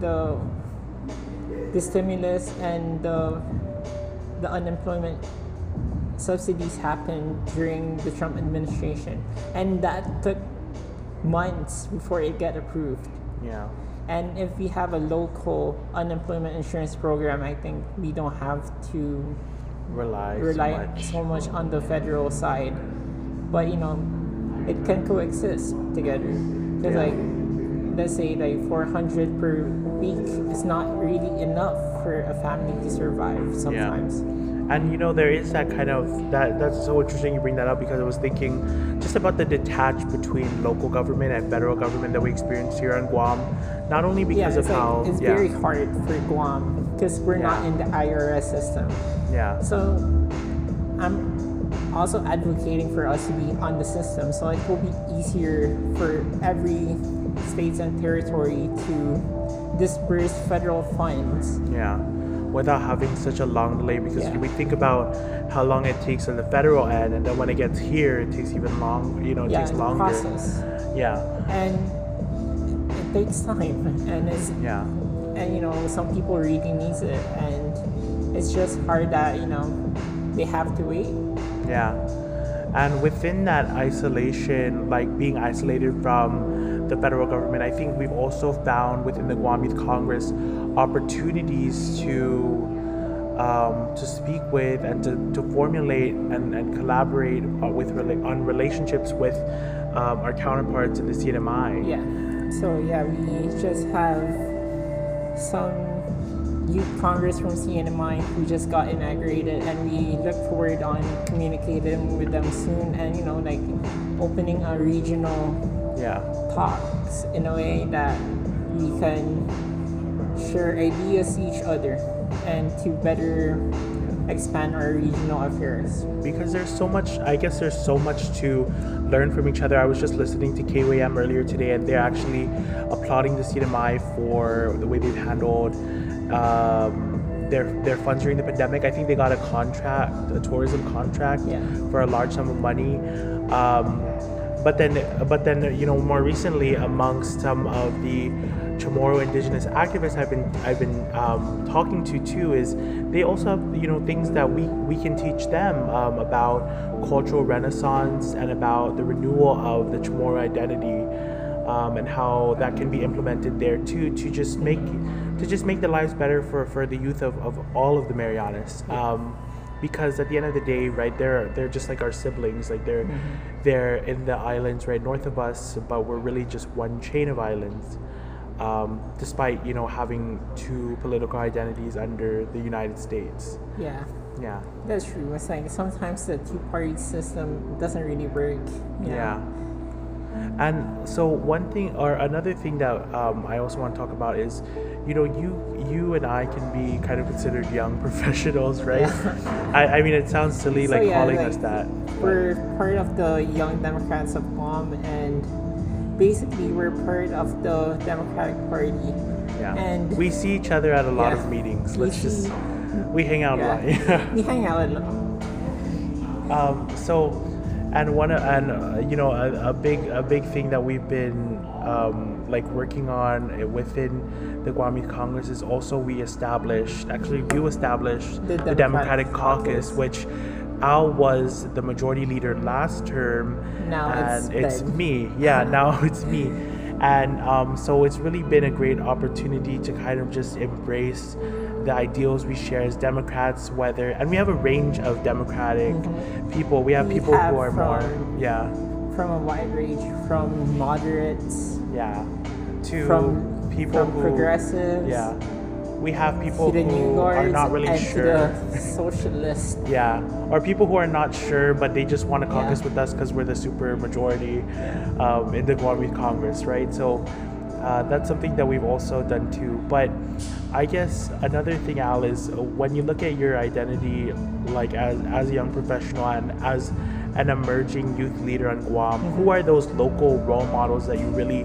the the stimulus and the the unemployment subsidies happened during the Trump administration, and that took months before it got approved. yeah And if we have a local unemployment insurance program, I think we don't have to rely, so rely much. so much on the federal side. But you know, it can coexist together. Because Yeah. like, let's say like 400 per week is not really enough for a family to survive sometimes. Yeah. And you know there is that kind of that that's so interesting you bring that up because I was thinking just about the detach between local government and federal government that we experience here on Guam. Not only because it's, of like, how it's yeah, very hard for Guam because we're not in the IRS system. Yeah So I'm also advocating for us to be on the system so it will be easier for every states and territory to disperse federal funds. yeah without having such a long delay because Yeah. we think about how long it takes on the federal end and then when it gets here it takes even long you know it yeah, takes longer process. yeah And it takes time and it's yeah and you know some people really needs it and it's just hard that you know they have to wait. Yeah. And within that isolation, like being isolated from the federal government, I think we've also found within the Guam Youth Congress opportunities to um, to speak with and to, to formulate and, and collaborate uh, with on relationships with um, our counterparts in the CNMI. Yeah. So yeah, we just have some youth congress from CNMI who just got inaugurated, and we look forward on communicating with them soon, and you know like opening a regional Yeah. talks in a way that we can share ideas each other and to better expand our regional affairs. because there's so much i guess there's so much to learn from each other i was just listening to kwm earlier today and they're actually applauding the CNMI for the way they've handled um, their their funds during the pandemic i think they got a contract a tourism contract Yeah. for a large sum of money um, but then but then you know more recently amongst some of the Chamorro indigenous activists I've been I've been um, talking to too is they also have you know things that we we can teach them um, about cultural renaissance and about the renewal of the Chamorro identity um, and how that can be implemented there too to just make to just make the lives better for, for the youth of, of all of the Marianas. Um, because at the end of the day, right, they're they're just like our siblings. Like they're they're in the islands right north of us, but we're really just one chain of islands. Um, despite you know having two political identities under the United States. Yeah. Yeah. That's true. It's like sometimes the two party system doesn't really work. you know? And so one thing or another thing that um, I also want to talk about is, you know, you you and I can be kind of considered young professionals, right? I, I mean, it sounds silly So, like yeah, calling like, us that. We're part of the Young Democrats of Guam, and basically we're part of the Democratic Party. Yeah. And we see each other at a lot Yeah. of meetings. Let's just see- we hang out a lot. We hang out a lot. Um, so, and one and uh, you know a, a big a big thing that we've been um, like working on within the Guam Youth Congress is also we established actually you established The the, Democratic Democratic Caucus, Caucus. which Al was the majority leader last term, Now it's and it's, Ben. me. Yeah, now it's me. And um, so it's really been a great opportunity to kind of just embrace the ideals we share as Democrats, whether, and we have a range of Democratic people. We have Mm-hmm. We people have who are more, from- yeah, From a wide range, from moderates, yeah, to from people from who, progressives, yeah. We have people to the new who are not really sure. socialists. Yeah, or people who are not sure, but they just want to caucus Yeah. with us because we're the super majority um, in the Youth Congress, right? So uh, that's something that we've also done too. But I guess another thing, Al, is when you look at your identity, like as as a young professional and as an emerging youth leader on Guam, who mm-hmm. are those local role models that you really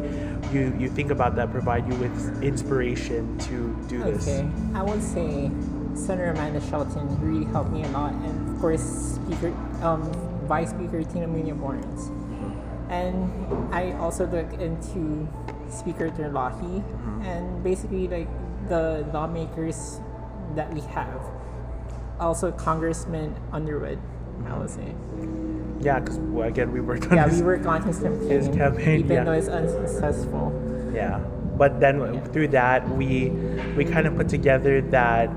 you you think about that provide you with inspiration to do this? Okay, I would say Senator Amanda Shelton really helped me a lot, and of course, Speaker, um, Vice Speaker Tina Munoz Barnes. Mm-hmm. And I also look into Speaker Terlaje mm-hmm. and basically like the lawmakers that we have. Also, Congressman Underwood, I would say. Yeah, because again, we worked on Yeah, this. we work on his campaign, His campaign, even yeah. though it's unsuccessful. Yeah, but then through that we we kind of put together that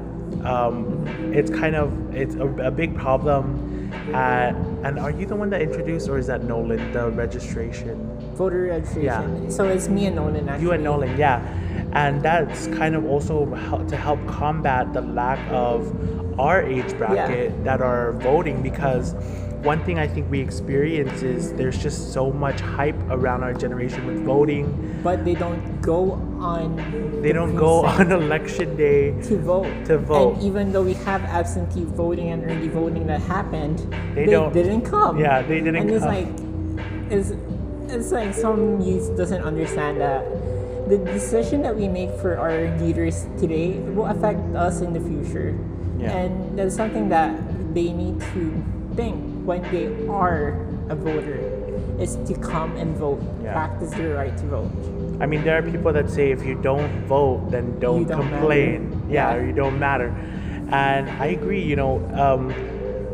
um, it's kind of it's a, a big problem. At, and are you the one that introduced, or is that Nolan the registration? Voter registration. Yeah. So it's me and Nolan actually. You and Nolan, yeah, and that's kind of also to help combat the lack of our age bracket that are voting because one thing I think we experience is there's just so much hype around our generation with voting. But they don't go on. They the don't go on election day. to vote. to vote. And even though we have absentee voting and early voting that happened, They they, don't- didn't come. Yeah, they didn't come. and it's like, it's, it's like some youth doesn't understand that the decision that we make for our leaders today will affect us in the future. Yeah. And that's something that they need to think when they are a voter is to come and vote, Yeah. practice their right to vote. I mean, there are people that say if you don't vote, then don't, don't complain. Yeah, Yeah. or you don't matter. And I agree. You know, um,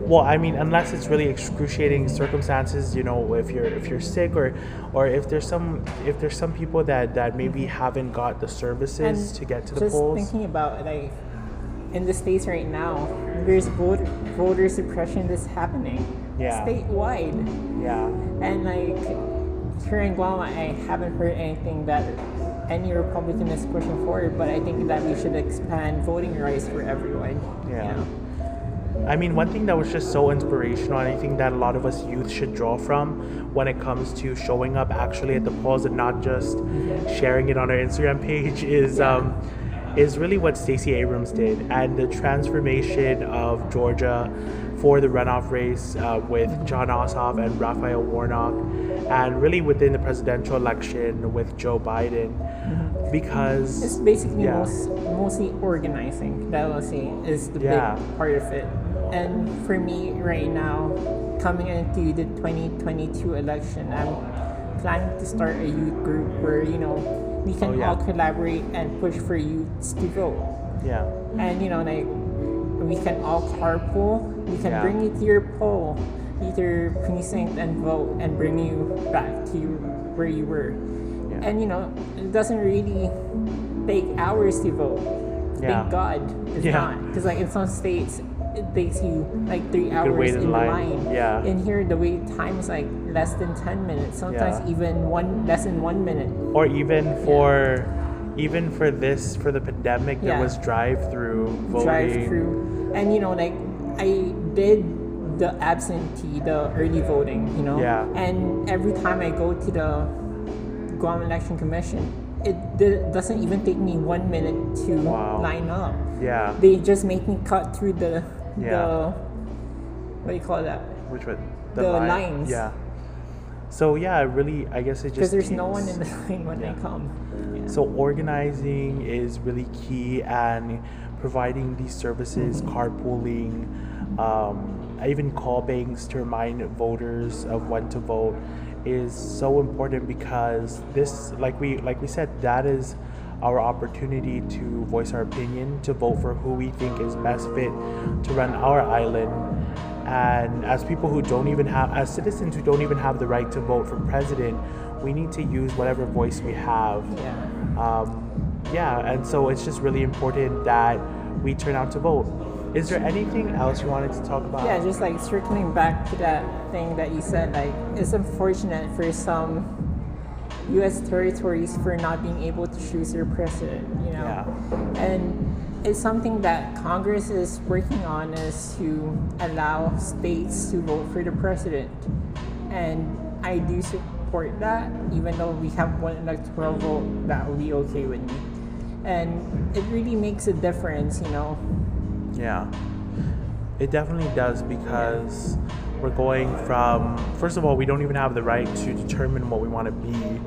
well, I mean, unless it's really excruciating circumstances, you know, if you're if you're sick or or if there's some if there's some people that that maybe haven't got the services to get to the polls. just polls. thinking about like in the states right now, there's voter voter suppression that's happening Yeah. statewide, yeah, and like here in Guam, I haven't heard anything that any Republican is pushing forward. But I think that we should expand voting rights for everyone. you Yeah. know? I mean, one thing that was just so inspirational, and I think that a lot of us youth should draw from when it comes to showing up actually at the polls and not just sharing it on our Instagram page is um, is really what Stacey Abrams did, and the transformation of Georgia for the runoff race uh, with Jon Ossoff and Raphael Warnock, and really within the presidential election with Joe Biden, because It's basically Yeah. most, mostly organizing. That I'll say is the Yeah. big part of it. And for me right now, coming into the 2022 election, I'm planning to start a youth group where you know we can Oh, yeah. all collaborate and push for youths to vote. yeah. And you know, like we can all carpool. We can Yeah. bring you to your poll, either precinct and vote, and bring you back to where you were. Yeah. And you know, it doesn't really take hours to vote. Yeah. Thank God it's Yeah. not. Because like in some states, it takes you like three hours in in, the line. line. Yeah. In here, the wait time is like less than ten minutes. Sometimes Yeah. even one less than one minute. or even for even for this for the pandemic there Yeah. was drive through voting drive through and you know like I did the absentee, the early voting, you know. Yeah. And every time I go to the Guam Election Commission, it d- doesn't even take me one minute to Wow. line up. Yeah. They just make me cut through the Yeah. the what do you call that? Which one? The lines. Yeah. So yeah, really, I guess it just Because there's no one in the line when Yeah. I come. So organizing is really key, and providing these services, carpooling, um, even call banks to remind voters of when to vote, is so important because this, like we like we said, that is our opportunity to voice our opinion, to vote for who we think is best fit to run our island. And as people who don't even have, as citizens who don't even have the right to vote for president, we need to use whatever voice we have Yeah. um, yeah, and so it's just really important that we turn out to vote. Is there anything else you wanted to talk about? Yeah, just like circling back to that thing that you said, like it's unfortunate for some U.S. territories for not being able to choose their president. You know, Yeah. and it's something that Congress is working on is to allow states to vote for the president, and I do support that. Even though we have one electoral vote, that will be okay with me, and it really makes a difference. You know. Yeah. It definitely does because we're going from, first of all, we don't even have the right to determine what we want to be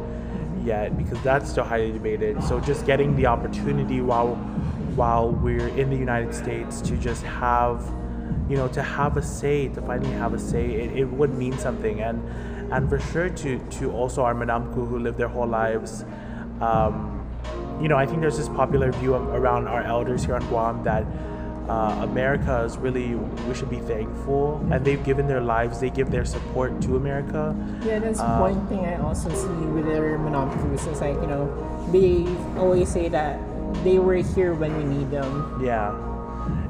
yet because that's still highly debated. So just getting the opportunity while while we're in the United States to just have you know to have a say to finally have a say it, it would mean something and and for sure to to also our Manamku who live their whole lives um, you know I think there's this popular view of, around our elders here on Guam that uh, America is really we should be thankful and they've given their lives they give their support to America Yeah, that's Um, one thing I also see with their monopolies. It's like, you know, they always say that they were here when we need them. Yeah.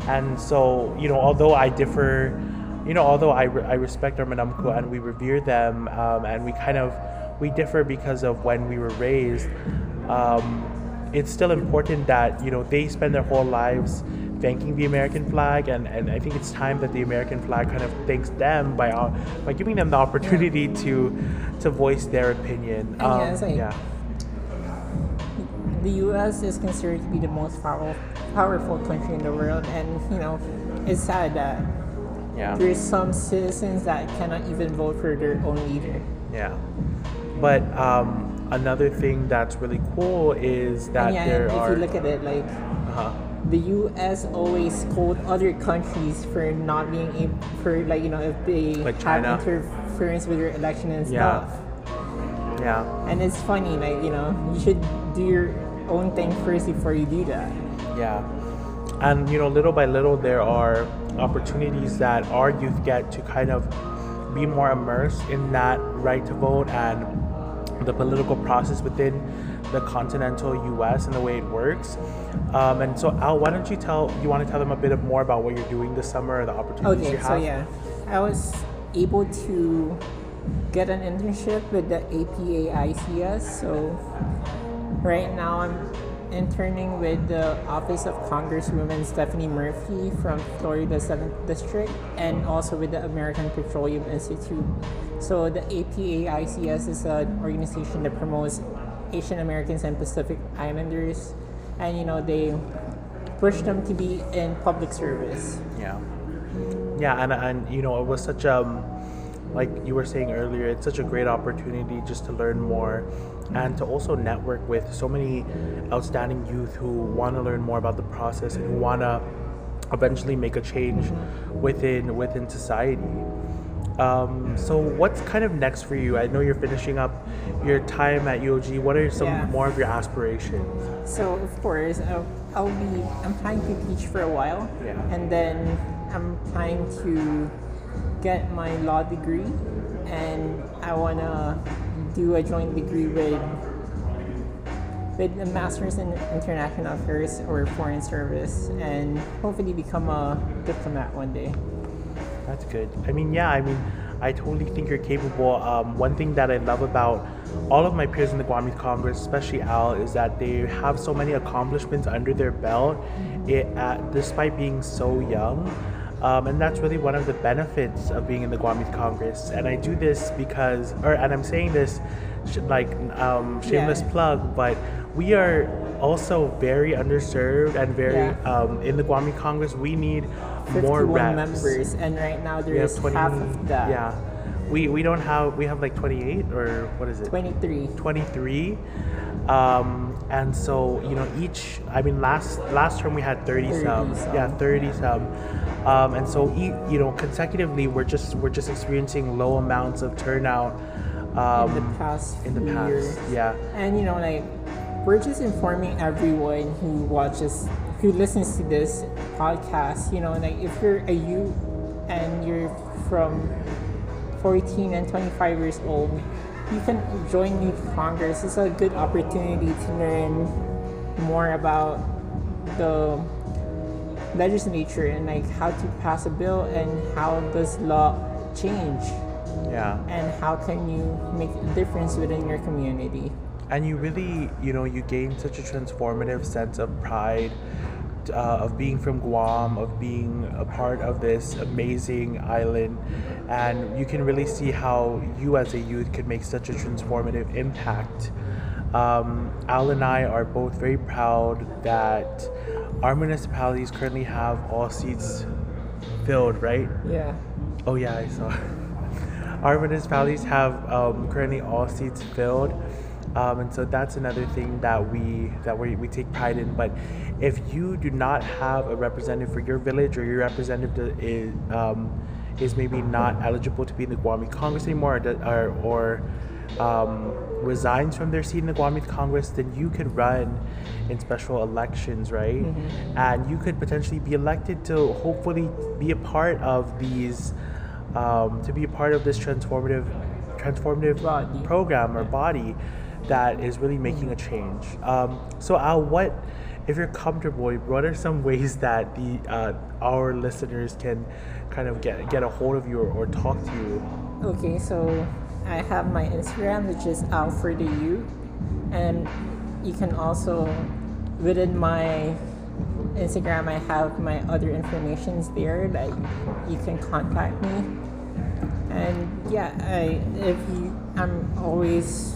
And so, you know, although I differ, you know, although I, re- I respect our Manamku and we revere them um, and we kind of, we differ because of when we were raised, um, it's still important that, you know, they spend their whole lives thanking the American flag and, and I think it's time that the American flag kind of thanks them by uh, by giving them the opportunity to to voice their opinion. And yeah, like- yeah. The U.S. is considered to be the most powerful, powerful country in the world, and you know, it's sad that Yeah. there's some citizens that cannot even vote for their own leader. Yeah. But um, another thing that's really cool is that yeah, there if are. you look at it, like uh-huh. The U.S. always scold other countries for not being able, for like you know, if they Like have interference with their election and Yeah. stuff. Yeah. And it's funny, like, you know, you should do your own thing first before you do that. Yeah. And, you know, little by little, there are opportunities that our youth get to kind of be more immersed in that right to vote and the political process within the continental U.S. and the way it works. Um, and so, Al, why don't you tell you want to tell them a bit of more about what you're doing this summer, or the opportunities Okay, you have? Okay, so yeah, I was able to get an internship with the APAICS. So right now I'm interning with the Office of Congresswoman Stephanie Murphy from Florida 7th District and also with the American Petroleum Institute. So the APA ICS is an organization that promotes Asian Americans and Pacific Islanders and you know they push them to be in public service. Yeah. Yeah, and and you know, it was such a like you were saying earlier, it's such a great opportunity just to learn more and to also network with so many outstanding youth who want to learn more about the process and who want to eventually make a change mm-hmm. within within society. Um, so what's kind of next for you? I know you're finishing up your time at UOG. What are some Yeah. more of your aspirations? So of course, I'll, I'll be. I'm planning to teach for a while, Yeah. and then I'm planning to get my law degree, and I wanna do a joint degree with with a master's in international affairs or foreign service, and hopefully become a diplomat one day. That's good. I mean, yeah, I mean, I totally think you're capable. Um, one thing that I love about all of my peers in the Guam Youth Congress, especially Al, is that they have so many accomplishments under their belt, it, uh, despite being so young. Um, and that's really one of the benefits of being in the Guam Youth Congress. And I do this because, or and I'm saying this sh- like um, shameless Yeah. plug, but we are also very underserved and very Yeah. um, in the Guam Youth Congress. We need more 51 reps. members, and right now there is 20. half of that. Yeah, we we don't have we have like 28 or what is it? 23. 23 um, and so you know each i mean last last term we had 30, 30 some some. yeah 30 some um, and so e- you know consecutively we're just we're just experiencing low amounts of turnout um, in the past in the past years. yeah And you know, like we're just informing everyone who watches, who listens to this podcast. You know, like if you're a youth and you're from 14 and 25 years old, you can join Youth Congress. It's a good opportunity to learn more about the legislature and like how to pass a bill and how does law change yeah and how can you make a difference within your community. and you really you know you gain such a transformative sense of pride uh, of being from Guam, of being a part of this amazing island, and you can really see how you as a youth can make such a transformative impact. Um, Al and I are both very proud that our municipalities currently have all seats filled, right? Yeah. Oh yeah, I saw. Our municipalities have um, currently all seats filled, um, and so that's another thing that we that we, we take pride in. But if you do not have a representative for your village or your representative is um, is maybe not eligible to be in the Guam Congress anymore, or, or, or um, resigns from their seat in the Guam Congress, then you could run in special elections, right? And you could potentially be elected to hopefully be a part of these, um, to be a part of this transformative, transformative Body. program or body that is really making a change. Um, so, Al, what, if you're comfortable, what are some ways that the uh, our listeners can kind of get get a hold of you or, or talk to you? Okay, so I have my Instagram, which is Al for the Youth, and you can also within my Instagram, I have my other informations there that you can contact me. And yeah, I if you, I'm always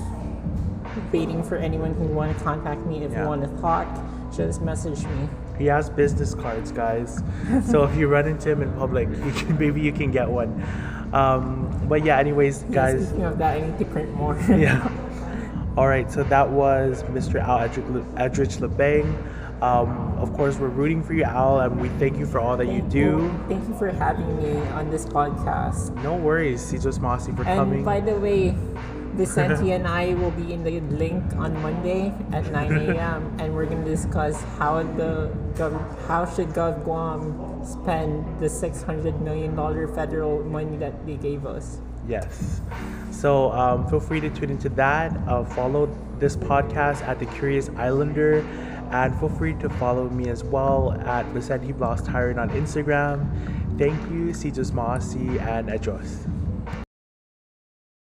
waiting for anyone who want to contact me. If Yeah. you want to talk, just message me. He has business cards, guys. so if you run into him in public, you can, maybe you can get one. Um, but yeah, anyways, Yeah, guys. Speaking of that, I need to print more. yeah. All right, so that was Mr. Al Edrich, Labang. Um, of course, we're rooting for you, Al, and we thank you for all that you do. Thank you for having me on this podcast. No worries, Si Yu'us Ma'ase, for And coming. by the way, Vicente and I will be in the link on Monday at 9 a.m. and we're gonna discuss how the how should Gov Guam spend the 600 million dollar federal money that they gave us. Yes. So um, feel free to tune into that. Uh, follow this podcast at The Curious Islander. And feel free to follow me as well at Vicente Blas Taijeron on Instagram. Thank you, Si Yu'us Ma'ase, and Edros.